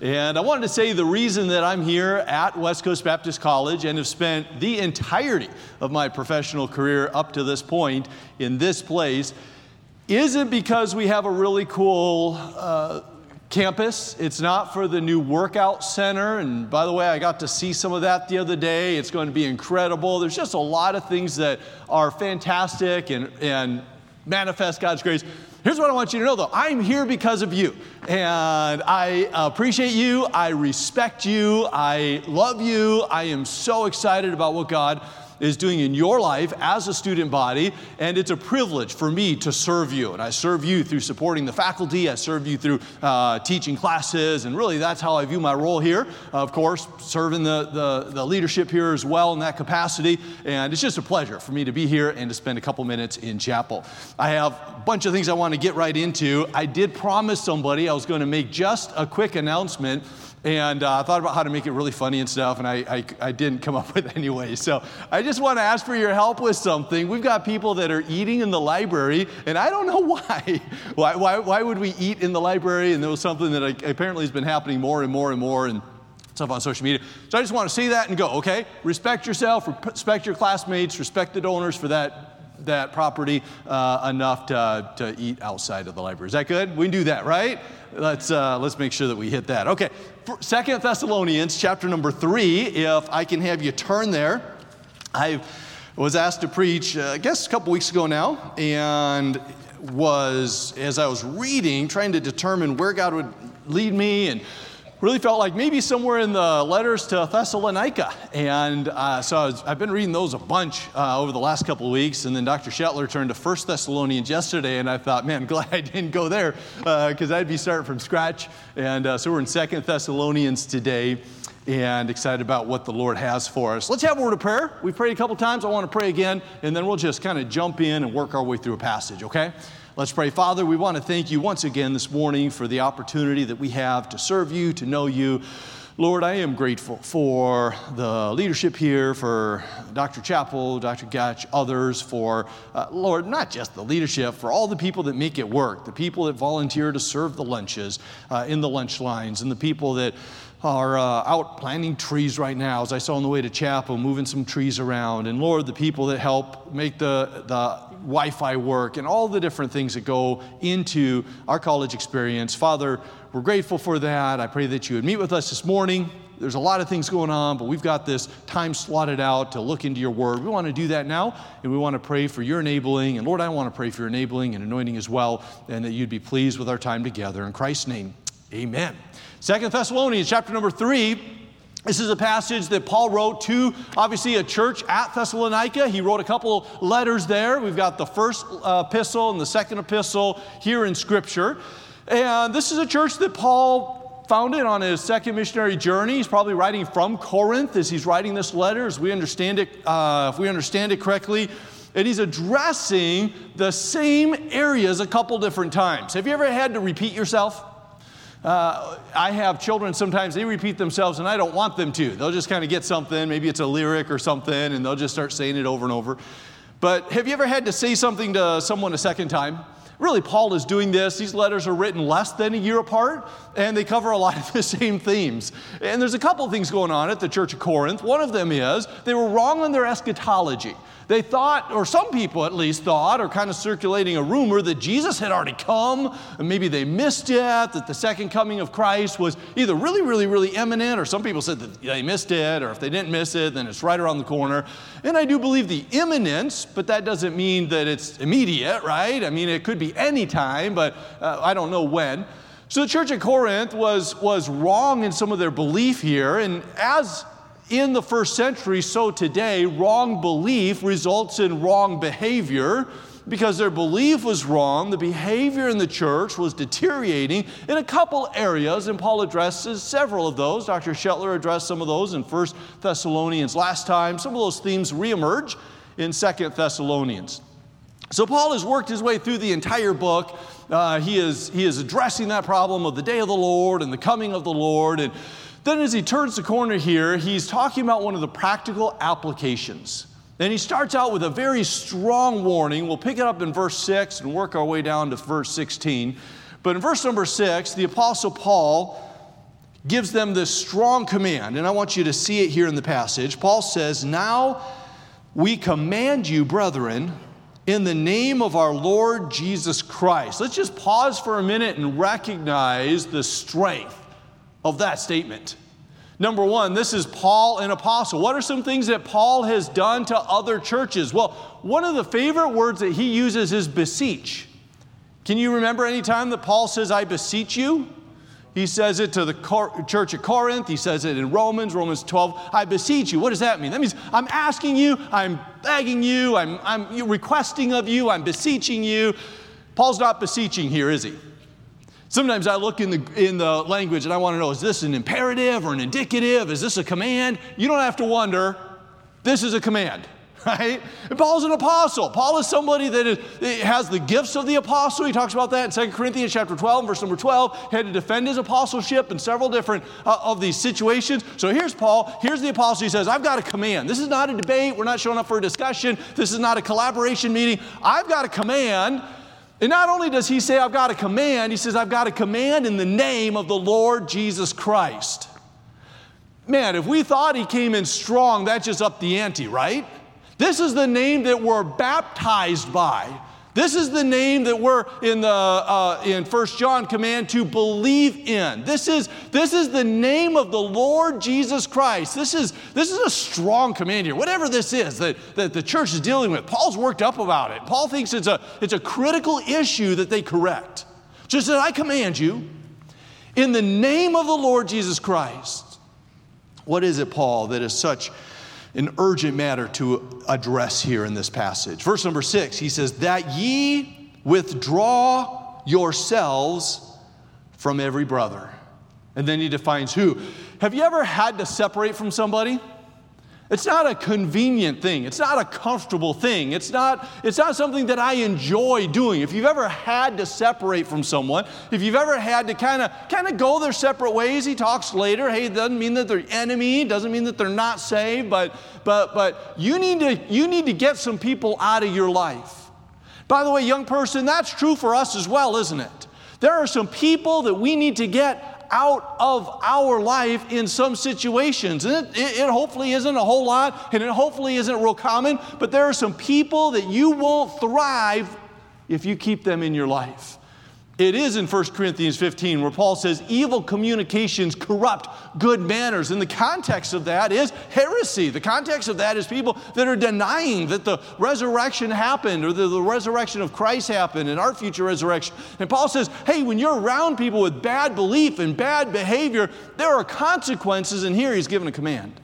And I wanted to say the reason that I'm here at West Coast Baptist College and have spent the entirety of my professional career up to this point in this place isn't because we have a really cool uh, campus. It's not for the new workout center. And by the way, I got to see some of that the other day. It's going to be incredible. There's just a lot of things that are fantastic and, and manifest God's grace. Here's what I want you to know though I'm here because of you. And I appreciate you. I respect you. I love you. I am so excited about what God is doing in your life as a student body, and it's a privilege for me to serve you. And I serve you through supporting the faculty, I serve you through uh, teaching classes, and really that's how I view my role here. Of course, serving the, the, the leadership here as well in that capacity, and it's just a pleasure for me to be here and to spend a couple minutes in chapel. I have a bunch of things I want to get right into. I did promise somebody I was going to make just a quick announcement and uh, I thought about how to make it really funny and stuff, and I, I, I didn't come up with anyway. So I just want to ask for your help with something. We've got people that are eating in the library, and I don't know why. why, why, why would we eat in the library? And there was something that I, apparently has been happening more and more and more. And stuff on social media. So I just want to see that and go, okay? Respect yourself, respect your classmates, respect the donors for that that property uh, enough to, to eat outside of the library. Is that good? We can do that, right? Let's, uh, let's make sure that we hit that. Okay, Second Thessalonians chapter number three, if I can have you turn there. I was asked to preach, uh, I guess a couple weeks ago now, and was, as I was reading, trying to determine where God would lead me and really felt like maybe somewhere in the letters to Thessalonica. And uh, so I have been reading those a bunch uh, over the last couple of weeks. And then Dr. Shetler turned to First Thessalonians yesterday, and I thought, man, glad I didn't go there because uh, I'd be starting from scratch. And uh, so we're in Second Thessalonians today and excited about what the Lord has for us. Let's have a word of prayer. We've prayed a couple times. I want to pray again, and then we'll just kind of jump in and work our way through a passage, okay? Let's pray. Father, we want to thank you once again this morning for the opportunity that we have to serve you, to know you. Lord, I am grateful for the leadership here, for Dr. Chappell, Dr. Gatch, others, for, uh, Lord, not just the leadership, for all the people that make it work, the people that volunteer to serve the lunches uh, in the lunch lines, and the people that are uh, out planting trees right now, as I saw on the way to chapel, moving some trees around. And Lord, the people that help make the, the Wi Fi work and all the different things that go into our college experience. Father, we're grateful for that. I pray that you would meet with us this morning. There's a lot of things going on, but we've got this time slotted out to look into your word. We want to do that now, and we want to pray for your enabling. And Lord, I want to pray for your enabling and anointing as well, and that you'd be pleased with our time together. In Christ's name, amen. Second Thessalonians chapter number three. This is a passage that Paul wrote to, obviously, a church at Thessalonica. He wrote a couple letters there. We've got the first uh, epistle and the second epistle here in Scripture. And this is a church that Paul founded on his second missionary journey. He's probably writing from Corinth as he's writing this letter, as we understand it, uh, if we understand it correctly. And he's addressing the same areas a couple different times. Have you ever had to repeat yourself? Uh, I have children sometimes, they repeat themselves, and I don't want them to. They'll just kind of get something, maybe it's a lyric or something, and they'll just start saying it over and over. But have you ever had to say something to someone a second time? Really, Paul is doing this. These letters are written less than a year apart, and they cover a lot of the same themes. And there's a couple things going on at the Church of Corinth. One of them is they were wrong on their eschatology. They thought, or some people at least thought, or kind of circulating a rumor that Jesus had already come, and maybe they missed it, that the second coming of Christ was either really, really, really imminent, or some people said that they missed it, or if they didn't miss it, then it's right around the corner. And I do believe the imminence, but that doesn't mean that it's immediate, right? I mean, it could be any time, but uh, I don't know when. So the church at Corinth was, was wrong in some of their belief here, and as in the first century, so today, wrong belief results in wrong behavior because their belief was wrong. The behavior in the church was deteriorating in a couple areas, and Paul addresses several of those. Dr. Shetler addressed some of those in 1 Thessalonians last time. Some of those themes reemerge in 2 Thessalonians. So Paul has worked his way through the entire book. Uh, he, is, he is addressing that problem of the day of the Lord and the coming of the Lord. And then, as he turns the corner here, he's talking about one of the practical applications. And he starts out with a very strong warning. We'll pick it up in verse 6 and work our way down to verse 16. But in verse number 6, the Apostle Paul gives them this strong command, and I want you to see it here in the passage. Paul says, Now we command you, brethren, in the name of our Lord Jesus Christ. Let's just pause for a minute and recognize the strength of that statement. Number one, this is Paul, an apostle. What are some things that Paul has done to other churches? Well, one of the favorite words that he uses is beseech. Can you remember any time that Paul says, I beseech you? He says it to the church at Corinth. He says it in Romans, Romans 12. I beseech you. What does that mean? That means I'm asking you, I'm begging you, I'm, I'm requesting of you, I'm beseeching you. Paul's not beseeching here, is he? Sometimes I look in the, in the language and I want to know is this an imperative or an indicative? Is this a command? You don't have to wonder. This is a command right? And Paul's an apostle. Paul is somebody that is, has the gifts of the apostle. He talks about that in 2 Corinthians chapter 12, verse number 12. He had to defend his apostleship in several different uh, of these situations. So here's Paul. Here's the apostle. He says, I've got a command. This is not a debate. We're not showing up for a discussion. This is not a collaboration meeting. I've got a command. And not only does he say, I've got a command, he says, I've got a command in the name of the Lord Jesus Christ. Man, if we thought he came in strong, that just upped the ante, right? This is the name that we're baptized by. This is the name that we're in the uh, in First John command to believe in. This is this is the name of the Lord Jesus Christ. This is this is a strong command here. Whatever this is that, that the church is dealing with, Paul's worked up about it. Paul thinks it's a it's a critical issue that they correct. Just that I command you in the name of the Lord Jesus Christ. What is it, Paul, that is such an urgent matter to address here in this passage. Verse number six, he says, That ye withdraw yourselves from every brother. And then he defines who. Have you ever had to separate from somebody? It's not a convenient thing. It's not a comfortable thing. It's not, it's not something that I enjoy doing. If you've ever had to separate from someone, if you've ever had to kind of kind of go their separate ways, he talks later. Hey, it doesn't mean that they're enemy, doesn't mean that they're not saved, but but but you need to you need to get some people out of your life. By the way, young person, that's true for us as well, isn't it? There are some people that we need to get out of our life in some situations. And it, it, it, hopefully isn't a whole lot, and it hopefully isn't real common, but there are some people that you won't thrive if you keep them in your life. It is in 1 Corinthians 15 where Paul says evil communications corrupt good manners. And the context of that is heresy. The context of that is people that are denying that the resurrection happened or the, the resurrection of Christ happened and our future resurrection. And Paul says, hey, when you're around people with bad belief and bad behavior, there are consequences. And here he's given a command.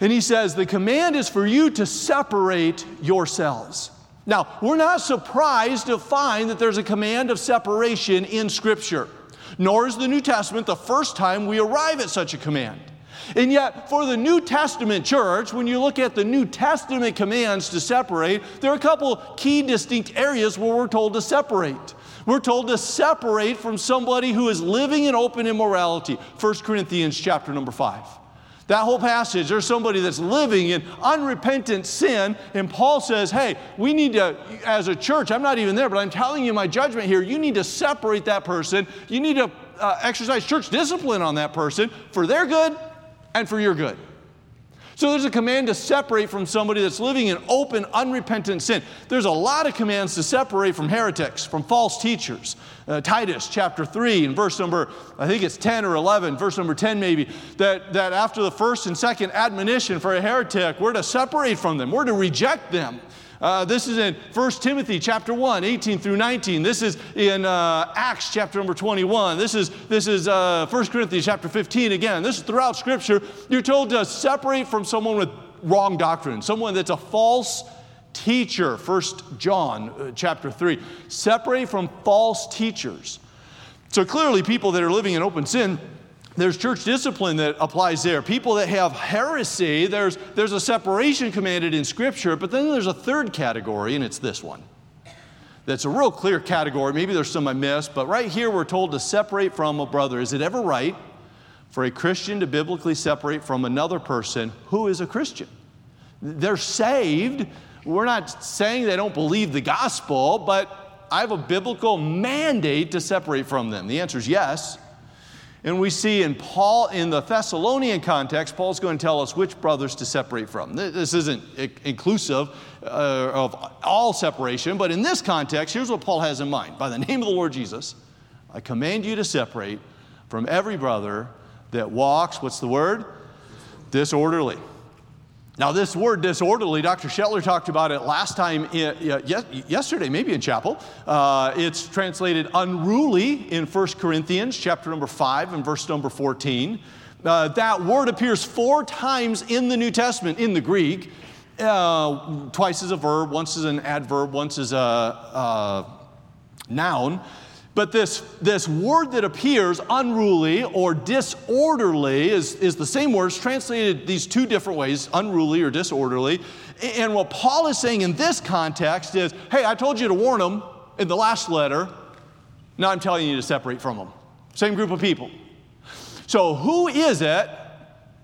And he says, the command is for you to separate yourselves. Now, we're not surprised to find that there's a command of separation in Scripture, nor is the New Testament the first time we arrive at such a command. And yet, for the New Testament church, when you look at the New Testament commands to separate, there are a couple key distinct areas where we're told to separate. We're told to separate from somebody who is living in open immorality. 1 Corinthians chapter number 5. That whole passage, there's somebody that's living in unrepentant sin, and Paul says, Hey, we need to, as a church, I'm not even there, but I'm telling you my judgment here, you need to separate that person. You need to uh, exercise church discipline on that person for their good and for your good. So there's a command to separate from somebody that's living in open, unrepentant sin. There's a lot of commands to separate from heretics, from false teachers. Uh, Titus chapter 3 and verse number, I think it's 10 or 11, verse number 10 maybe, that, that after the first and second admonition for a heretic, we're to separate from them, we're to reject them. Uh, this is in 1 Timothy chapter 1, 18 through 19. This is in uh, Acts chapter number 21. This is, this is uh, 1 Corinthians chapter 15 again. This is throughout Scripture. You're told to separate from someone with wrong doctrine, someone that's a false teacher. 1 John uh, chapter 3. Separate from false teachers. So clearly, people that are living in open sin there's church discipline that applies there. People that have heresy, there's, there's a separation commanded in Scripture, but then there's a third category, and it's this one. That's a real clear category. Maybe there's some I missed, but right here we're told to separate from a brother. Is it ever right for a Christian to biblically separate from another person who is a Christian? They're saved. We're not saying they don't believe the gospel, but I have a biblical mandate to separate from them. The answer is yes. And we see in Paul, in the Thessalonian context, Paul's going to tell us which brothers to separate from. This isn't inclusive uh, of all separation, but in this context, here's what Paul has in mind. By the name of the Lord Jesus, I command you to separate from every brother that walks, what's the word? Disorderly. Now, this word disorderly, Dr. Shetler talked about it last time, yesterday, maybe in chapel. Uh, it's translated unruly in 1 Corinthians chapter number 5 and verse number 14. Uh, that word appears four times in the New Testament in the Greek, uh, twice as a verb, once as an adverb, once as a, a noun. But this, this word that appears, unruly or disorderly, is, is the same word. It's translated these two different ways, unruly or disorderly. And what Paul is saying in this context is hey, I told you to warn them in the last letter. Now I'm telling you to separate from them. Same group of people. So, who is it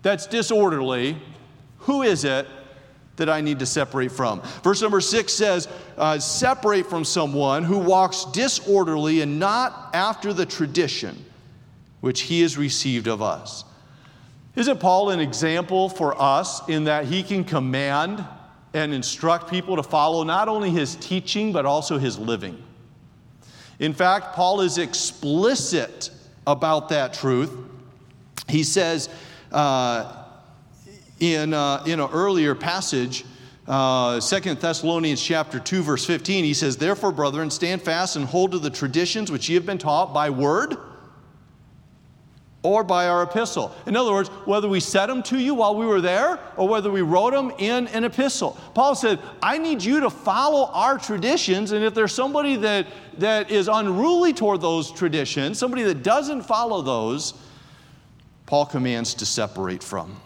that's disorderly? Who is it that I need to separate from. Verse number six says, uh, Separate from someone who walks disorderly and not after the tradition which he has received of us. Isn't Paul an example for us in that he can command and instruct people to follow not only his teaching, but also his living? In fact, Paul is explicit about that truth. He says, uh, in, uh, in an earlier passage, uh, 2 Thessalonians chapter 2, verse 15, he says, Therefore, brethren, stand fast and hold to the traditions which ye have been taught by word or by our epistle. In other words, whether we said them to you while we were there or whether we wrote them in an epistle. Paul said, I need you to follow our traditions, and if there's somebody that, that is unruly toward those traditions, somebody that doesn't follow those, Paul commands to separate from.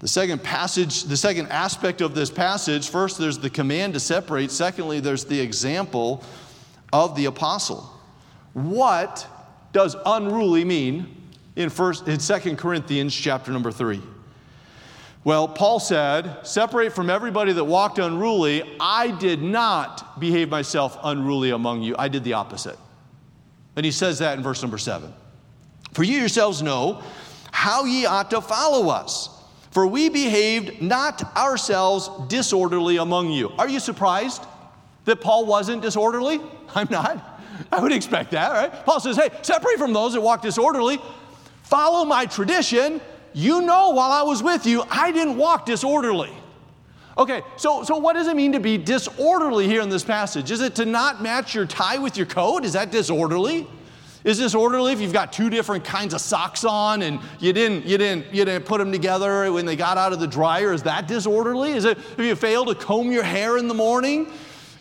The second passage, the second aspect of this passage, first there's the command to separate, secondly, there's the example of the apostle. What does unruly mean in first in 2 Corinthians chapter number 3? Well, Paul said, Separate from everybody that walked unruly. I did not behave myself unruly among you. I did the opposite. And he says that in verse number 7. For you yourselves know how ye ought to follow us for we behaved not ourselves disorderly among you. Are you surprised that Paul wasn't disorderly? I'm not. I would expect that, right? Paul says, hey, separate from those that walk disorderly. Follow my tradition. You know, while I was with you, I didn't walk disorderly. Okay, so, so what does it mean to be disorderly here in this passage? Is it to not match your tie with your coat? Is that disorderly? Is this orderly if you've got two different kinds of socks on and you didn't, you didn't, you didn't put them together when they got out of the dryer? Is that disorderly? Is it if you fail to comb your hair in the morning?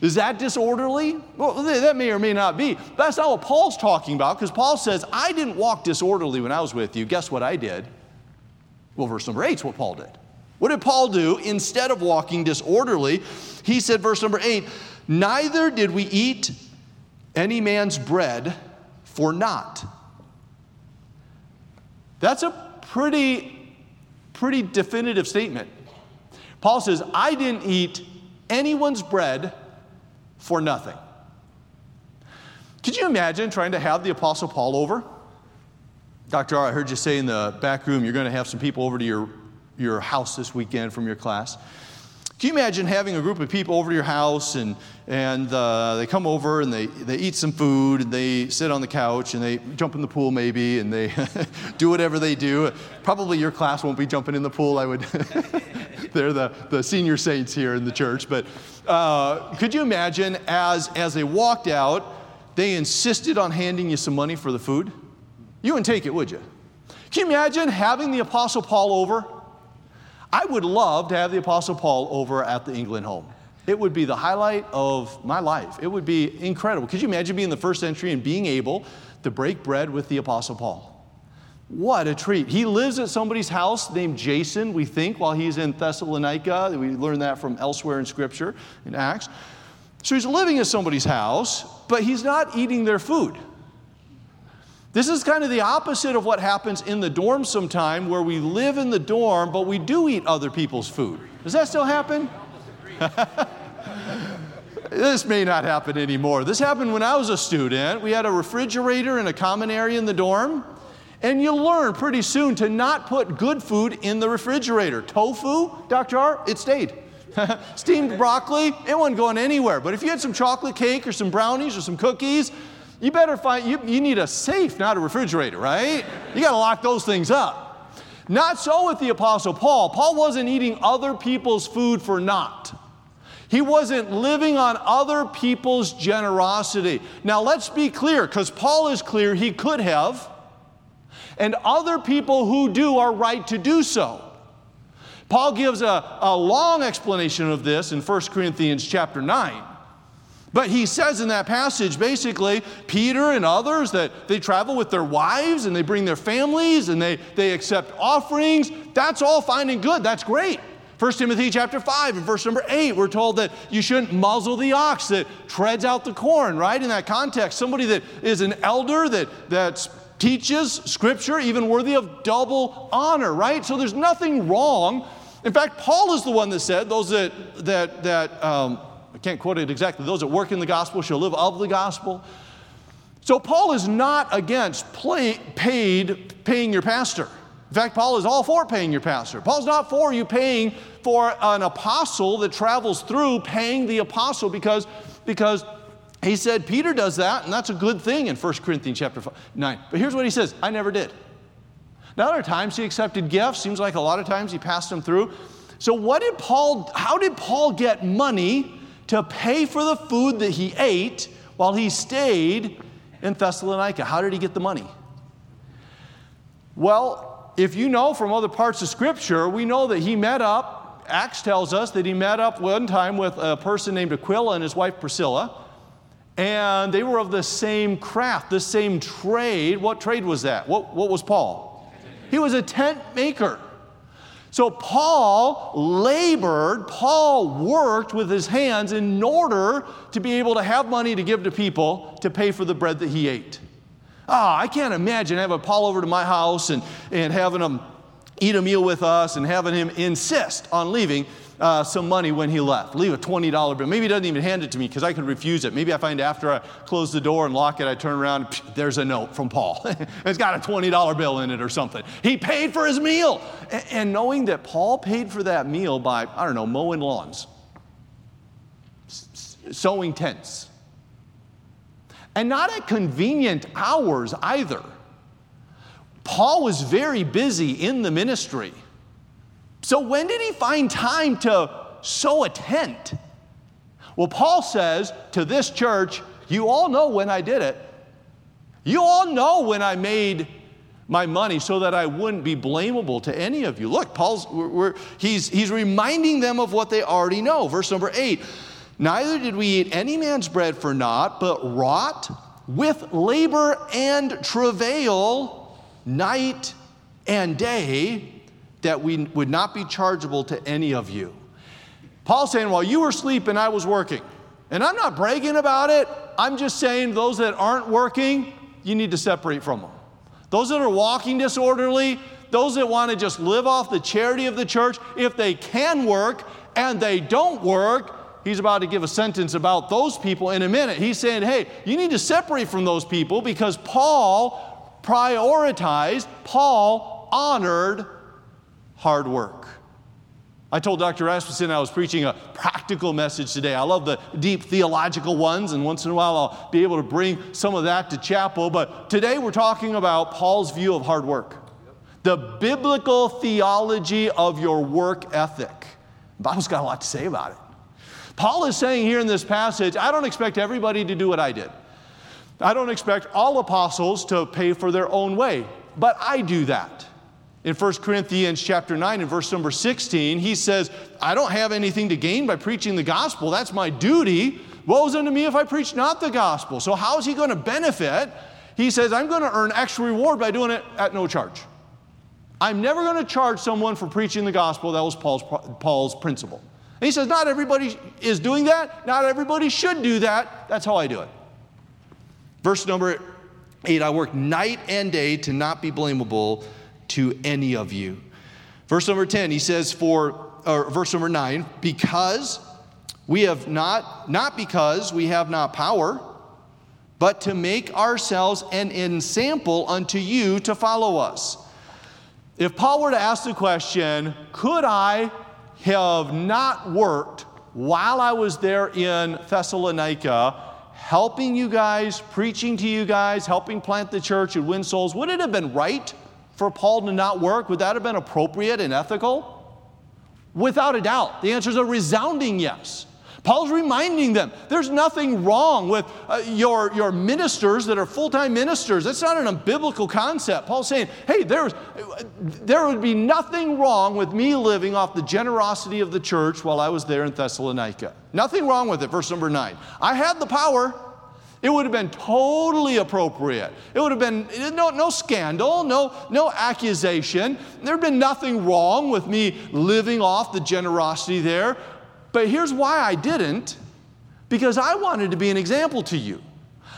Is that disorderly? Well, that may or may not be. That's not what Paul's talking about because Paul says, I didn't walk disorderly when I was with you. Guess what I did? Well, verse number eight is what Paul did. What did Paul do instead of walking disorderly? He said, verse number eight, neither did we eat any man's bread for naught. That's a pretty, pretty definitive statement. Paul says, I didn't eat anyone's bread for nothing. Could you imagine trying to have the Apostle Paul over? Dr. R, I heard you say in the back room you're going to have some people over to your, your house this weekend from your class. Can you imagine having a group of people over to your house and, and uh, they come over and they, they eat some food and they sit on the couch and they jump in the pool maybe and they do whatever they do? Probably your class won't be jumping in the pool. I would, they're the, the senior saints here in the church. But uh, could you imagine as, as they walked out, they insisted on handing you some money for the food? You wouldn't take it, would you? Can you imagine having the Apostle Paul over? I would love to have the Apostle Paul over at the England home. It would be the highlight of my life. It would be incredible. Could you imagine being in the first century and being able to break bread with the Apostle Paul? What a treat. He lives at somebody's house named Jason, we think, while he's in Thessalonica. We learn that from elsewhere in Scripture, in Acts. So he's living at somebody's house, but he's not eating their food. This is kind of the opposite of what happens in the dorm sometime, where we live in the dorm, but we do eat other people's food. Does that still happen? this may not happen anymore. This happened when I was a student. We had a refrigerator in a common area in the dorm, And you learn pretty soon to not put good food in the refrigerator. Tofu, Dr. R, it stayed. Steamed broccoli, it wasn't going anywhere. But if you had some chocolate cake or some brownies or some cookies, you better find, you, you need a safe, not a refrigerator, right? You got to lock those things up. Not so with the Apostle Paul. Paul wasn't eating other people's food for naught. He wasn't living on other people's generosity. Now, let's be clear, because Paul is clear he could have, and other people who do are right to do so. Paul gives a, a long explanation of this in 1 Corinthians chapter 9. But he says in that passage basically, Peter and others that they travel with their wives and they bring their families and they, they accept offerings. That's all fine and good. That's great. 1 Timothy chapter 5 and verse number 8, we're told that you shouldn't muzzle the ox that treads out the corn, right? In that context, somebody that is an elder that, that teaches scripture, even worthy of double honor, right? So there's nothing wrong. In fact, Paul is the one that said, those that, that, that um, can't quote it exactly, those that work in the gospel shall live of the gospel. So Paul is not against play, paid paying your pastor. In fact, Paul is all for paying your pastor. Paul's not for you paying for an apostle that travels through paying the apostle because, because he said Peter does that, and that's a good thing in 1 Corinthians chapter 9. But here's what he says I never did. Now, there are times he accepted gifts, seems like a lot of times he passed them through. So, what did Paul, how did Paul get money to pay for the food that he ate while he stayed in Thessalonica? How did he get the money? Well, if you know from other parts of Scripture, we know that he met up, Acts tells us that he met up one time with a person named Aquila and his wife Priscilla, and they were of the same craft, the same trade. What trade was that? What, what was Paul? He was a tent maker. So Paul labored, Paul worked with his hands in order to be able to have money to give to people to pay for the bread that he ate. Ah, oh, I can't imagine having Paul over to my house and, and having him eat a meal with us and having him insist on leaving uh, some money when he left. Leave a $20 bill. Maybe he doesn't even hand it to me because I could refuse it. Maybe I find after I close the door and lock it, I turn around, psh, there's a note from Paul. it's got a $20 bill in it or something. He paid for his meal. And, and knowing that Paul paid for that meal by, I don't know, mowing lawns, sewing tents, and not at convenient hours either. Paul was very busy in the ministry. So, when did he find time to sew a tent? Well, Paul says to this church, You all know when I did it. You all know when I made my money so that I wouldn't be blamable to any of you. Look, Paul's, we're, we're, he's, he's reminding them of what they already know. Verse number eight Neither did we eat any man's bread for naught, but wrought with labor and travail night and day, that we would not be chargeable to any of you. Paul's saying, while you were sleeping, I was working. And I'm not bragging about it. I'm just saying, those that aren't working, you need to separate from them. Those that are walking disorderly, those that want to just live off the charity of the church, if they can work and they don't work, he's about to give a sentence about those people in a minute. He's saying, hey, you need to separate from those people because Paul prioritized, Paul honored hard work. I told Dr. Rasmussen I was preaching a practical message today. I love the deep theological ones, and once in a while I'll be able to bring some of that to chapel. But today we're talking about Paul's view of hard work, the biblical theology of your work ethic. The Bible's got a lot to say about it. Paul is saying here in this passage, I don't expect everybody to do what I did. I don't expect all apostles to pay for their own way, but I do that. In 1 Corinthians chapter 9 and verse number 16, he says, I don't have anything to gain by preaching the gospel. That's my duty. Woe's unto me if I preach not the gospel. So, how is he going to benefit? He says, I'm going to earn extra reward by doing it at no charge. I'm never going to charge someone for preaching the gospel. That was Paul's, Paul's principle. And he says, Not everybody is doing that. Not everybody should do that. That's how I do it. Verse number eight I work night and day to not be blamable to any of you. Verse number 10, he says, For, or verse number nine, because we have not, not because we have not power, but to make ourselves an ensample unto you to follow us. If Paul were to ask the question, could I have not worked while I was there in Thessalonica, helping you guys, preaching to you guys, helping plant the church and win souls, would it have been right for Paul to not work? Would that have been appropriate and ethical? Without a doubt. The answer is a resounding yes. Paul's reminding them there's nothing wrong with uh, your, your ministers that are full time ministers. That's not an unbiblical concept. Paul's saying, hey, there's, there would be nothing wrong with me living off the generosity of the church while I was there in Thessalonica. Nothing wrong with it. Verse number nine. I had the power. It would have been totally appropriate. It would have been no, no scandal, no, no accusation. There'd been nothing wrong with me living off the generosity there. But here's why I didn't because I wanted to be an example to you.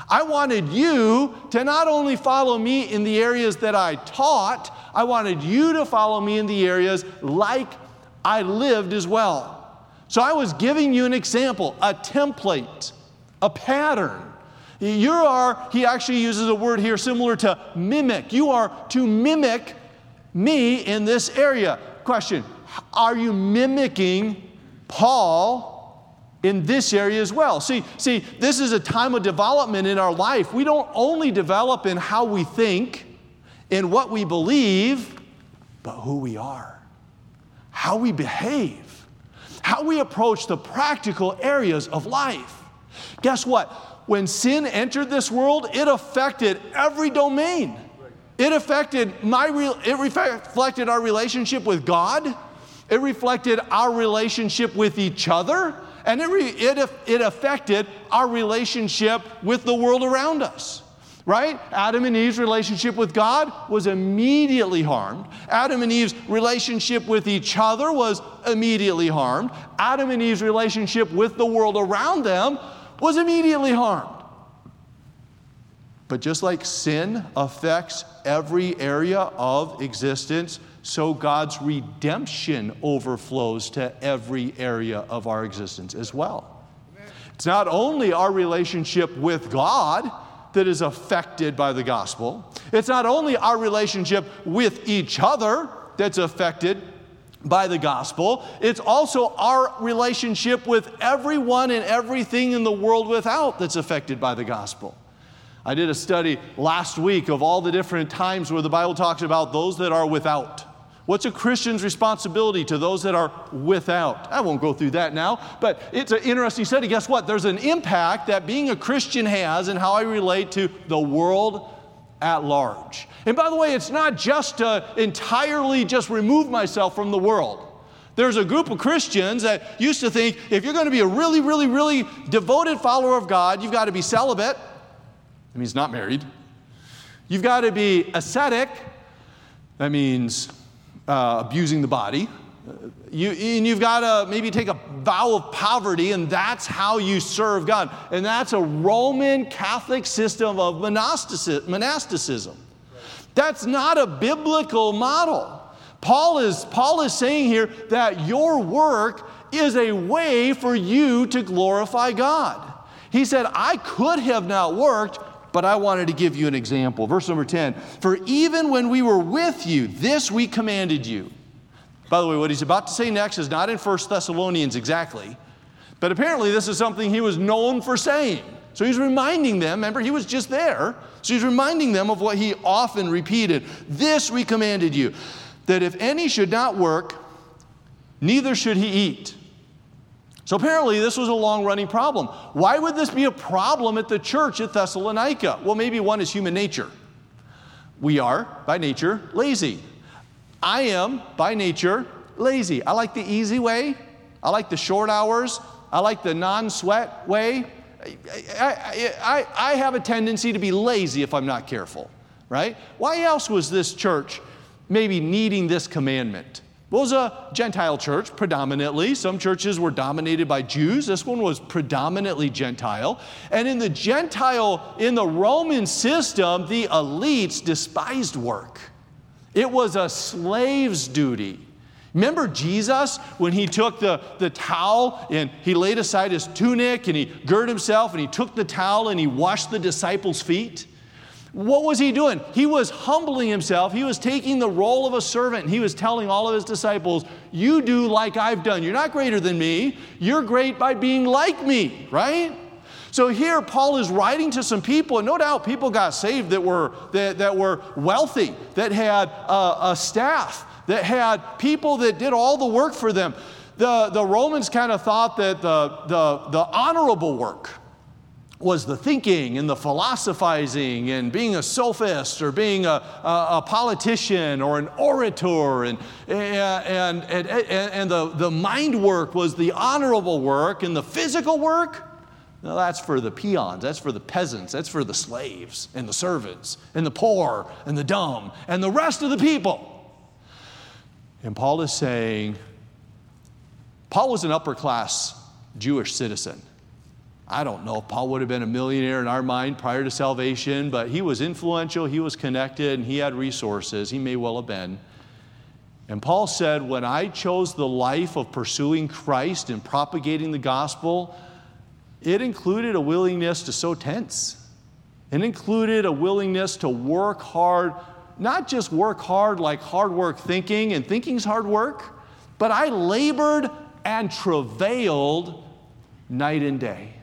I wanted you to not only follow me in the areas that I taught, I wanted you to follow me in the areas like I lived as well. So I was giving you an example, a template, a pattern. You are, he actually uses a word here similar to mimic. You are to mimic me in this area. Question Are you mimicking Paul in this area as well. See, see, this is a time of development in our life. We don't only develop in how we think, in what we believe, but who we are, how we behave, how we approach the practical areas of life. Guess what? When sin entered this world, it affected every domain. It affected my real it reflected our relationship with God it reflected our relationship with each other, and it, re, it, it affected our relationship with the world around us. Right? Adam and Eve's relationship with God was immediately harmed. Adam and Eve's relationship with each other was immediately harmed. Adam and Eve's relationship with the world around them was immediately harmed. But just like sin affects every area of existence, so God's redemption overflows to every area of our existence as well. It's not only our relationship with God that is affected by the gospel, it's not only our relationship with each other that's affected by the gospel, it's also our relationship with everyone and everything in the world without that's affected by the gospel. I did a study last week of all the different times where the Bible talks about those that are without. What's a Christian's responsibility to those that are without? I won't go through that now, but it's an interesting study. Guess what? There's an impact that being a Christian has in how I relate to the world at large. And by the way, it's not just to entirely just remove myself from the world. There's a group of Christians that used to think if you're going to be a really, really, really devoted follower of God, you've got to be celibate. That means not married. You've got to be ascetic. That means uh, abusing the body. You, and you've got to maybe take a vow of poverty, and that's how you serve God. And that's a Roman Catholic system of monasticism. That's not a biblical model. Paul is, Paul is saying here that your work is a way for you to glorify God. He said, I could have not worked, but I wanted to give you an example. Verse number 10 For even when we were with you, this we commanded you. By the way, what he's about to say next is not in 1 Thessalonians exactly, but apparently this is something he was known for saying. So he's reminding them, remember, he was just there. So he's reminding them of what he often repeated This we commanded you, that if any should not work, neither should he eat. So apparently, this was a long running problem. Why would this be a problem at the church at Thessalonica? Well, maybe one is human nature. We are, by nature, lazy. I am, by nature, lazy. I like the easy way, I like the short hours, I like the non sweat way. I, I, I, have a tendency to be lazy if I'm not careful, right? Why else was this church maybe needing this commandment? It was a Gentile church predominantly. Some churches were dominated by Jews. This one was predominantly Gentile. And in the Gentile, in the Roman system, the elites despised work. It was a slave's duty. Remember Jesus when he took the, the towel and he laid aside his tunic and he girded himself and he took the towel and he washed the disciples' feet? What was he doing? He was humbling himself. He was taking the role of a servant. He was telling all of his disciples, You do like I've done. You're not greater than me. You're great by being like me, right? So here, Paul is writing to some people, and no doubt people got saved that were, that, that were wealthy, that had a, a staff, that had people that did all the work for them. The, the Romans kind of thought that the, the, the honorable work was the thinking and the philosophizing and being a sophist or being a, a, a politician or an orator and, and, and, and, and the, the mind work was the honorable work and the physical work that's for the peons, that's for the peasants, that's for the slaves and the servants and the poor and the dumb and the rest of the people. And Paul is saying, Paul was an upper class Jewish citizen. I don't know if Paul would have been a millionaire in our mind prior to salvation, but he was influential, he was connected, and he had resources. He may well have been. And Paul said, When I chose the life of pursuing Christ and propagating the gospel, it included a willingness to sow tents. It included a willingness to work hard, not just work hard like hard work thinking, and thinking's hard work, but I labored and travailed night and day.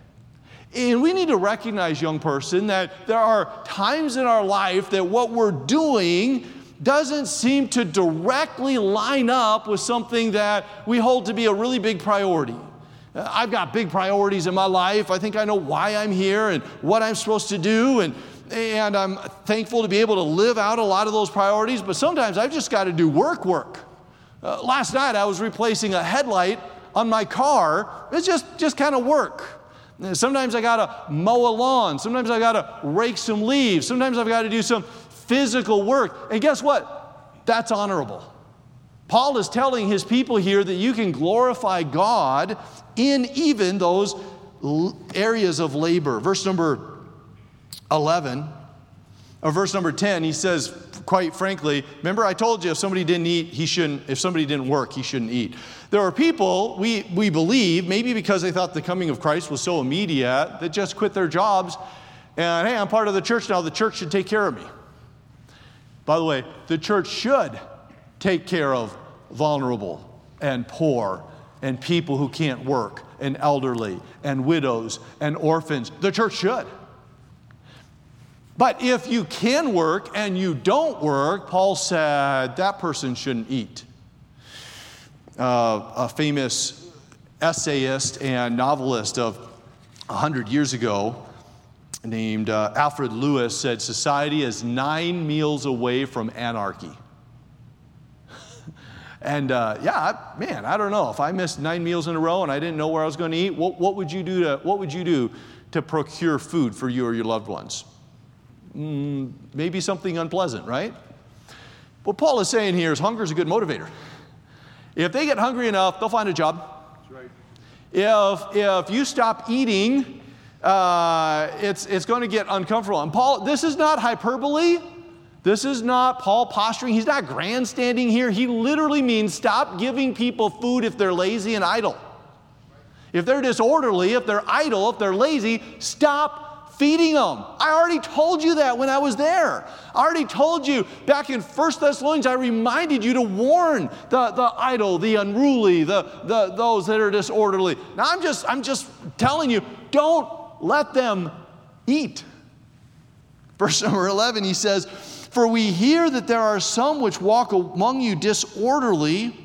And we need to recognize, young person, that there are times in our life that what we're doing doesn't seem to directly line up with something that we hold to be a really big priority. I've got big priorities in my life. I think I know why I'm here and what I'm supposed to do. And, and I'm thankful to be able to live out a lot of those priorities. But sometimes I've just got to do work work. Uh, last night I was replacing a headlight on my car. It's just, just kind of work. Sometimes I got to mow a lawn. Sometimes I got to rake some leaves. Sometimes I've got to do some physical work. And guess what? That's honorable. Paul is telling his people here that you can glorify God in even those areas of labor. Verse number 11, or verse number 10, he says, quite frankly, remember I told you if somebody didn't eat, he shouldn't, if somebody didn't work, he shouldn't eat. There are people, we, we believe, maybe because they thought the coming of Christ was so immediate, that just quit their jobs and, hey, I'm part of the church now, the church should take care of me. By the way, the church should take care of vulnerable and poor and people who can't work and elderly and widows and orphans. The church should. But if you can work and you don't work, Paul said that person shouldn't eat. Uh, a famous essayist and novelist of 100 years ago named uh, Alfred Lewis said, Society is nine meals away from anarchy. And uh, yeah, man, I don't know. If I missed nine meals in a row and I didn't know where I was going to eat, what, what, would you do to, what would you do to procure food for you or your loved ones? Mm, maybe something unpleasant, right? What Paul is saying here is hunger is a good motivator. If they get hungry enough, they'll find a job. Right. If, if you stop eating, uh, it's, it's going to get uncomfortable. And Paul, this is not hyperbole. This is not Paul posturing. He's not grandstanding here. He literally means stop giving people food if they're lazy and idle. If they're disorderly, if they're idle, if they're lazy, stop feeding them. I already told you that when I was there. I already told you back in 1 Thessalonians, I reminded you to warn the, the idle, the unruly, the, the, those that are disorderly. Now I'm just, I'm just telling you, don't let them eat. Verse number 11, he says, for we hear that there are some which walk among you disorderly,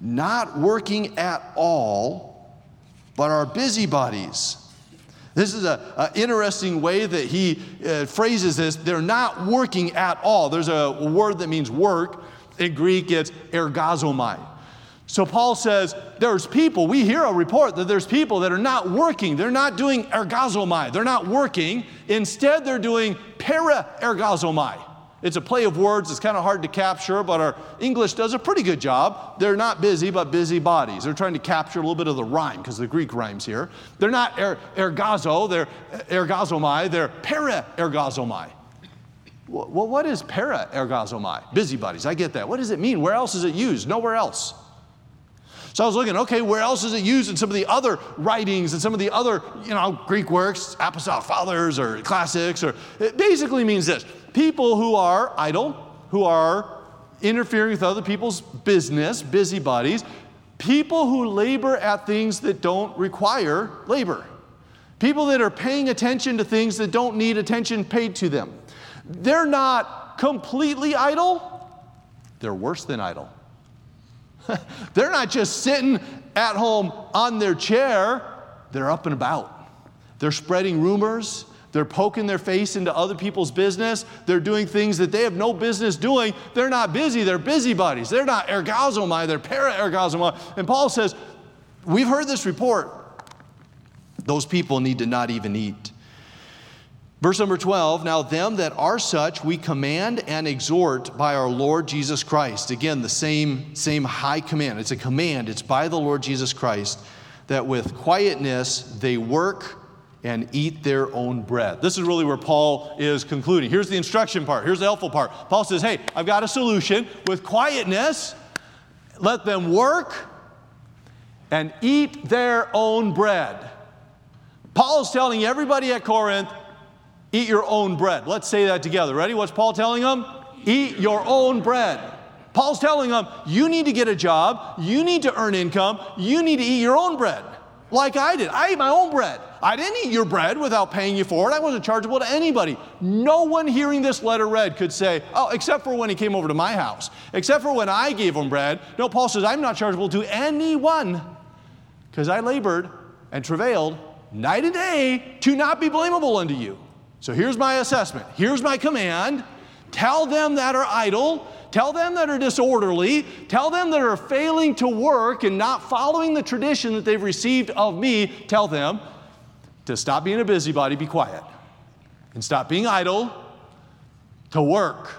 not working at all, but are busybodies. This is an interesting way that he uh, phrases this. They're not working at all. There's a word that means work. In Greek, it's ergazomai. So Paul says there's people, we hear a report that there's people that are not working. They're not doing ergazomai. They're not working. Instead, they're doing para ergazomai. It's a play of words. It's kind of hard to capture, but our English does a pretty good job. They're not busy, but busy bodies. They're trying to capture a little bit of the rhyme because the Greek rhymes here. They're not er, ergazo, they're ergazomai, they're para ergazomai. Well, what is para ergazomai? Busybodies, I get that. What does it mean? Where else is it used? Nowhere else. So I was looking, okay, where else is it used in some of the other writings and some of the other, you know, Greek works, apostolic fathers or classics, or it basically means this people who are idle, who are interfering with other people's business, busybodies, people who labor at things that don't require labor, people that are paying attention to things that don't need attention paid to them. They're not completely idle, they're worse than idle. they're not just sitting at home on their chair, they're up and about. They're spreading rumors. They're poking their face into other people's business. They're doing things that they have no business doing. They're not busy. They're busybodies. They're not ergazomai. They're para ergazomai. And Paul says, We've heard this report. Those people need to not even eat. Verse number 12 Now, them that are such, we command and exhort by our Lord Jesus Christ. Again, the same, same high command. It's a command, it's by the Lord Jesus Christ that with quietness they work and eat their own bread. This is really where Paul is concluding. Here's the instruction part, here's the helpful part. Paul says, Hey, I've got a solution. With quietness, let them work and eat their own bread. Paul is telling everybody at Corinth, Eat your own bread. Let's say that together. Ready? What's Paul telling them? Eat your own bread. Paul's telling them, you need to get a job, you need to earn income, you need to eat your own bread. Like I did. I ate my own bread. I didn't eat your bread without paying you for it. I wasn't chargeable to anybody. No one hearing this letter read could say, oh, except for when he came over to my house, except for when I gave him bread. No, Paul says, I'm not chargeable to anyone because I labored and travailed night and day to not be blamable unto you. So here's my assessment. Here's my command. Tell them that are idle. Tell them that are disorderly. Tell them that are failing to work and not following the tradition that they've received of me. Tell them to stop being a busybody, be quiet, and stop being idle, to work.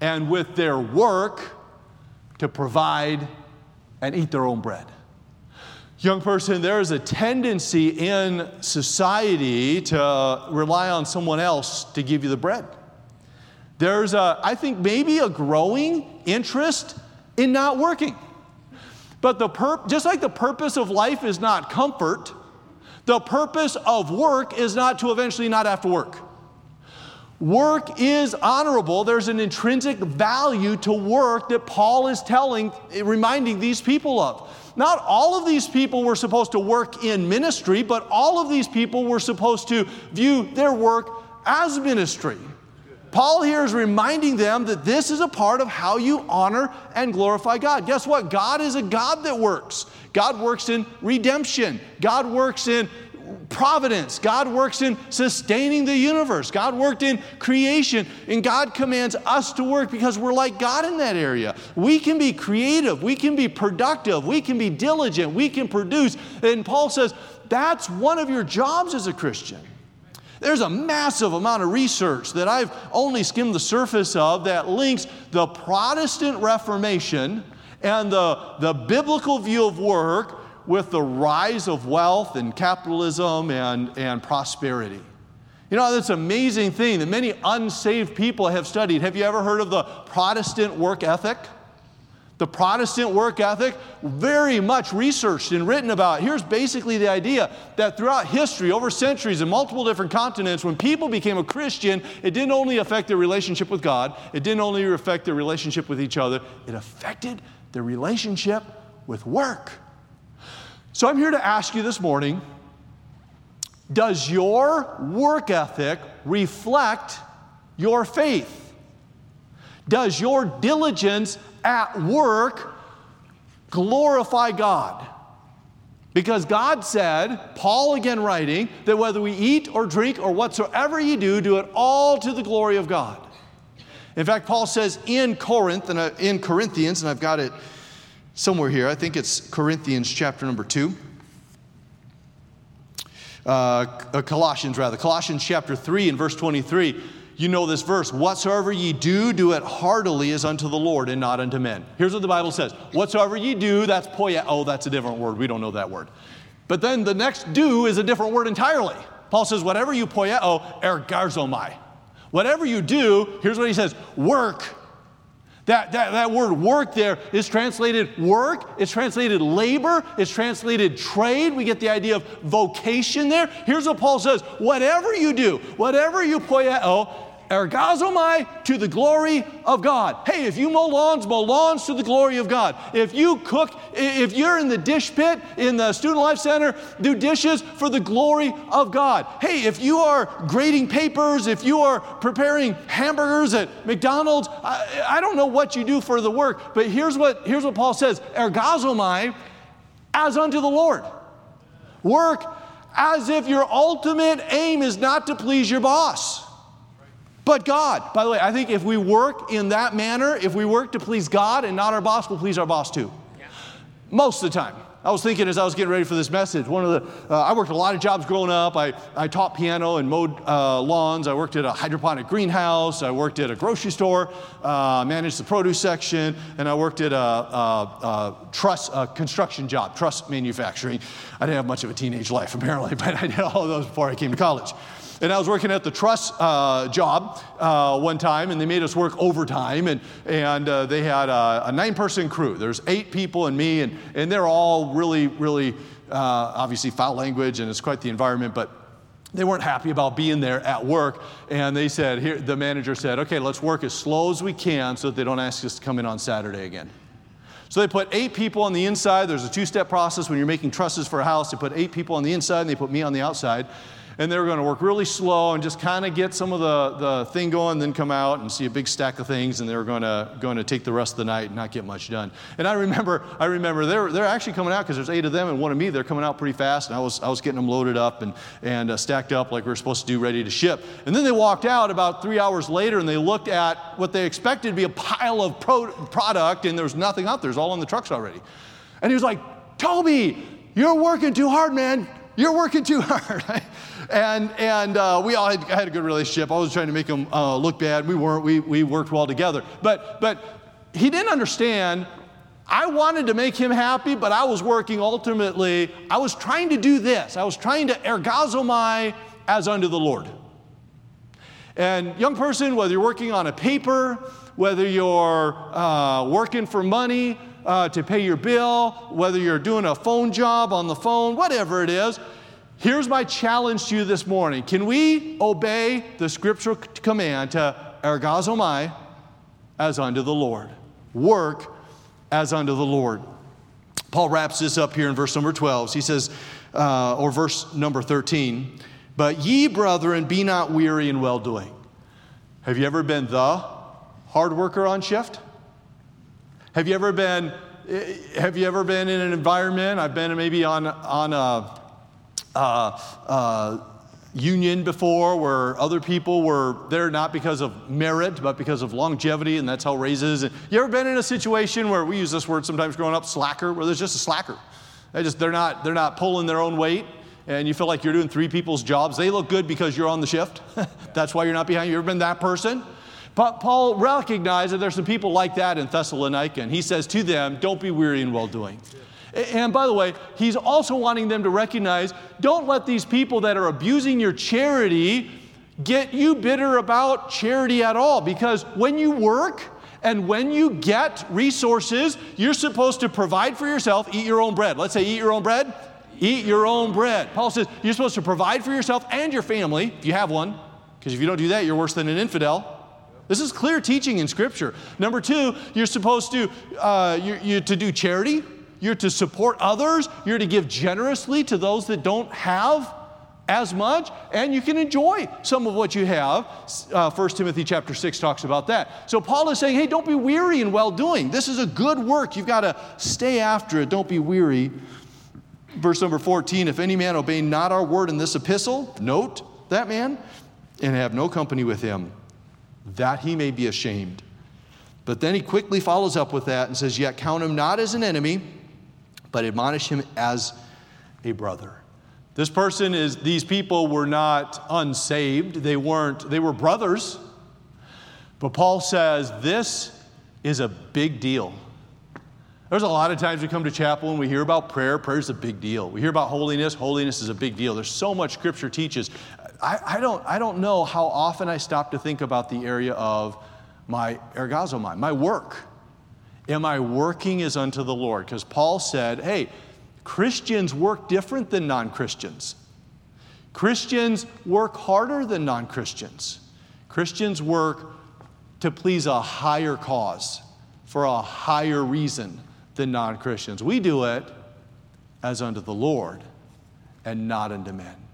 And with their work, to provide and eat their own bread. Young person, there is a tendency in society to rely on someone else to give you the bread. There's, a, I think, maybe a growing interest in not working. But the pur- just like the purpose of life is not comfort, the purpose of work is not to eventually not have to work. Work is honorable. There's an intrinsic value to work that Paul is telling, reminding these people of. Not all of these people were supposed to work in ministry, but all of these people were supposed to view their work as ministry. Paul here is reminding them that this is a part of how you honor and glorify God. Guess what? God is a God that works. God works in redemption. God works in providence. God works in sustaining the universe. God worked in creation. And God commands us to work because we're like God in that area. We can be creative. We can be productive. We can be diligent. We can produce. And Paul says that's one of your jobs as a Christian. There's a massive amount of research that I've only skimmed the surface of that links the Protestant Reformation and the, the biblical view of work with the rise of wealth and capitalism and, and prosperity. You know, that's an amazing thing that many unsaved people have studied. Have you ever heard of the Protestant work ethic? The Protestant work ethic, very much researched and written about. Here's basically the idea that throughout history, over centuries, in multiple different continents, when people became a Christian, it didn't only affect their relationship with God, it didn't only affect their relationship with each other, it affected their relationship with work. So I'm here to ask you this morning Does your work ethic reflect your faith? Does your diligence at work glorify God? Because God said, Paul again writing, that whether we eat or drink or whatsoever you do, do it all to the glory of God. In fact, Paul says in Corinth and in Corinthians, and I've got it somewhere here. I think it's Corinthians chapter number 2. Uh, Colossians, rather. Colossians chapter 3 and verse 23. You know this verse. Whatsoever ye do, do it heartily as unto the Lord and not unto men. Here's what the Bible says. Whatsoever ye do, that's poia. Oh, that's a different word. We don't know that word. But then the next do is a different word entirely. Paul says, whatever you poieo, oh, ergazomai. Whatever you do, here's what he says work That, that, that word work there is translated work, it's translated labor, it's translated trade. We get the idea of vocation there. Here's what Paul says whatever you do, whatever you poieo, ergazomai to the glory of God. Hey, if you mow lawns, mow lawns to the glory of God. If you cook, if you're in the dish pit in the Student Life Center, do dishes for the glory of God. Hey, if you are grading papers, if you are preparing hamburgers at McDonald's, I, I don't know what you do for the work, but here's what, here's what Paul says ergazomai as unto the Lord. Work as if your ultimate aim is not to please your boss but God. By the way, I think if we work in that manner, if we work to please God and not our boss, we'll please our boss too. Yeah. Most of the time. I was thinking as I was getting ready for this message, one of the, uh, I worked a lot of jobs growing up. I, I taught piano and mowed uh, lawns. I worked at a hydroponic greenhouse. I worked at a grocery store, uh, managed the produce section, and I worked at a, a, a truss a construction job, truss manufacturing. I didn't have much of a teenage life apparently, but I did all of those before I came to college. And I was working at the truss uh, job uh, one time, and they made us work overtime. And, and uh, they had a, a nine person crew. There's eight people and me, and, and they're all really, really uh, obviously foul language, and it's quite the environment. But they weren't happy about being there at work. And they said, here, the manager said, okay, let's work as slow as we can so that they don't ask us to come in on Saturday again. So they put eight people on the inside. There's a two step process when you're making trusses for a house. They put eight people on the inside and they put me on the outside and they were going to work really slow and just kind of get some of the, the thing going, then come out and see a big stack of things, and they were going to, going to take the rest of the night and not get much done. And I remember, I remember they're, they're actually coming out because there's eight of them and one of me. They're coming out pretty fast, and I was, I was getting them loaded up and, and uh, stacked up like we were supposed to do, ready to ship. And then they walked out about three hours later, and they looked at what they expected to be a pile of pro- product, and there was nothing out there. It was all on the trucks already. And he was like, Toby, you're working too hard, man. You're working too hard. And and uh, we all had, had, a good relationship. I was trying to make him uh, look bad. We weren't. We, we worked well together. But, but he didn't understand. I wanted to make him happy, but I was working ultimately. I was trying to do this. I was trying to ergazomai as unto the Lord. And young person, whether you're working on a paper, whether you're uh, working for money, uh, to pay your bill, whether you're doing a phone job on the phone, whatever it is. Here's my challenge to you this morning. Can we obey the scriptural command to ergazomai as unto the Lord? Work as unto the Lord. Paul wraps this up here in verse number 12. He says, uh, or verse number 13, but ye, brethren, be not weary in well doing. Have you ever been the hard worker on shift? Have you ever been, have you ever been in an environment? I've been maybe on, on a, a, a union before where other people were there not because of merit, but because of longevity, and that's how raises. And you ever been in a situation where we use this word sometimes growing up, slacker, where there's just a slacker. They just they're not they're not pulling their own weight, and you feel like you're doing three people's jobs. They look good because you're on the shift. that's why you're not behind. You ever been that person? But Paul recognized that there's some people like that in Thessalonica, and he says to them, Don't be weary in well doing. And by the way, he's also wanting them to recognize don't let these people that are abusing your charity get you bitter about charity at all. Because when you work and when you get resources, you're supposed to provide for yourself, eat your own bread. Let's say, eat your own bread. Eat your own bread. Paul says you're supposed to provide for yourself and your family, if you have one, because if you don't do that, you're worse than an infidel. This is clear teaching in Scripture. Number two, you're supposed to, uh, you're, you're to do charity. You're to support others. You're to give generously to those that don't have as much, and you can enjoy some of what you have. Uh, 1 Timothy chapter 6 talks about that. So Paul is saying, hey, don't be weary in well doing. This is a good work. You've got to stay after it. Don't be weary. Verse number 14 If any man obey not our word in this epistle, note that man, and have no company with him that he may be ashamed. But then he quickly follows up with that and says, Yet count him not as an enemy, but admonish him as a brother. This person is, these people were not unsaved. They weren't, they were brothers. But Paul says, This is a big deal. There's a lot of times we come to chapel and we hear about prayer. Prayer is a big deal. We hear about holiness. Holiness is a big deal. There's so much Scripture teaches. I, I, don't, I don't know how often I stop to think about the area of my ergazomai, my work. Am I working as unto the Lord? Because Paul said, hey, Christians work different than non Christians. Christians work harder than non Christians. Christians work to please a higher cause for a higher reason than non Christians. We do it as unto the Lord and not unto men.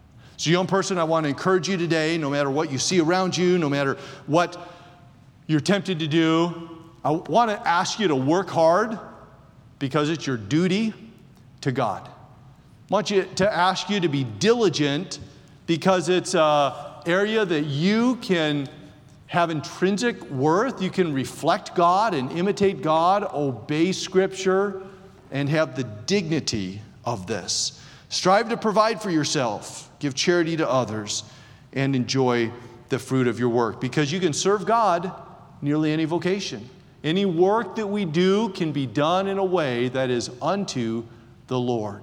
So, young person, I want to encourage you today, no matter what you see around you, no matter what you're tempted to do, I want to ask you to work hard because it's your duty to God. I want you to ask you to be diligent because it's an area that you can have intrinsic worth. You can reflect God and imitate God, obey Scripture, and have the dignity of this. Strive to provide for yourself, give charity to others, and enjoy the fruit of your work because you can serve God nearly any vocation. Any work that we do can be done in a way that is unto the Lord.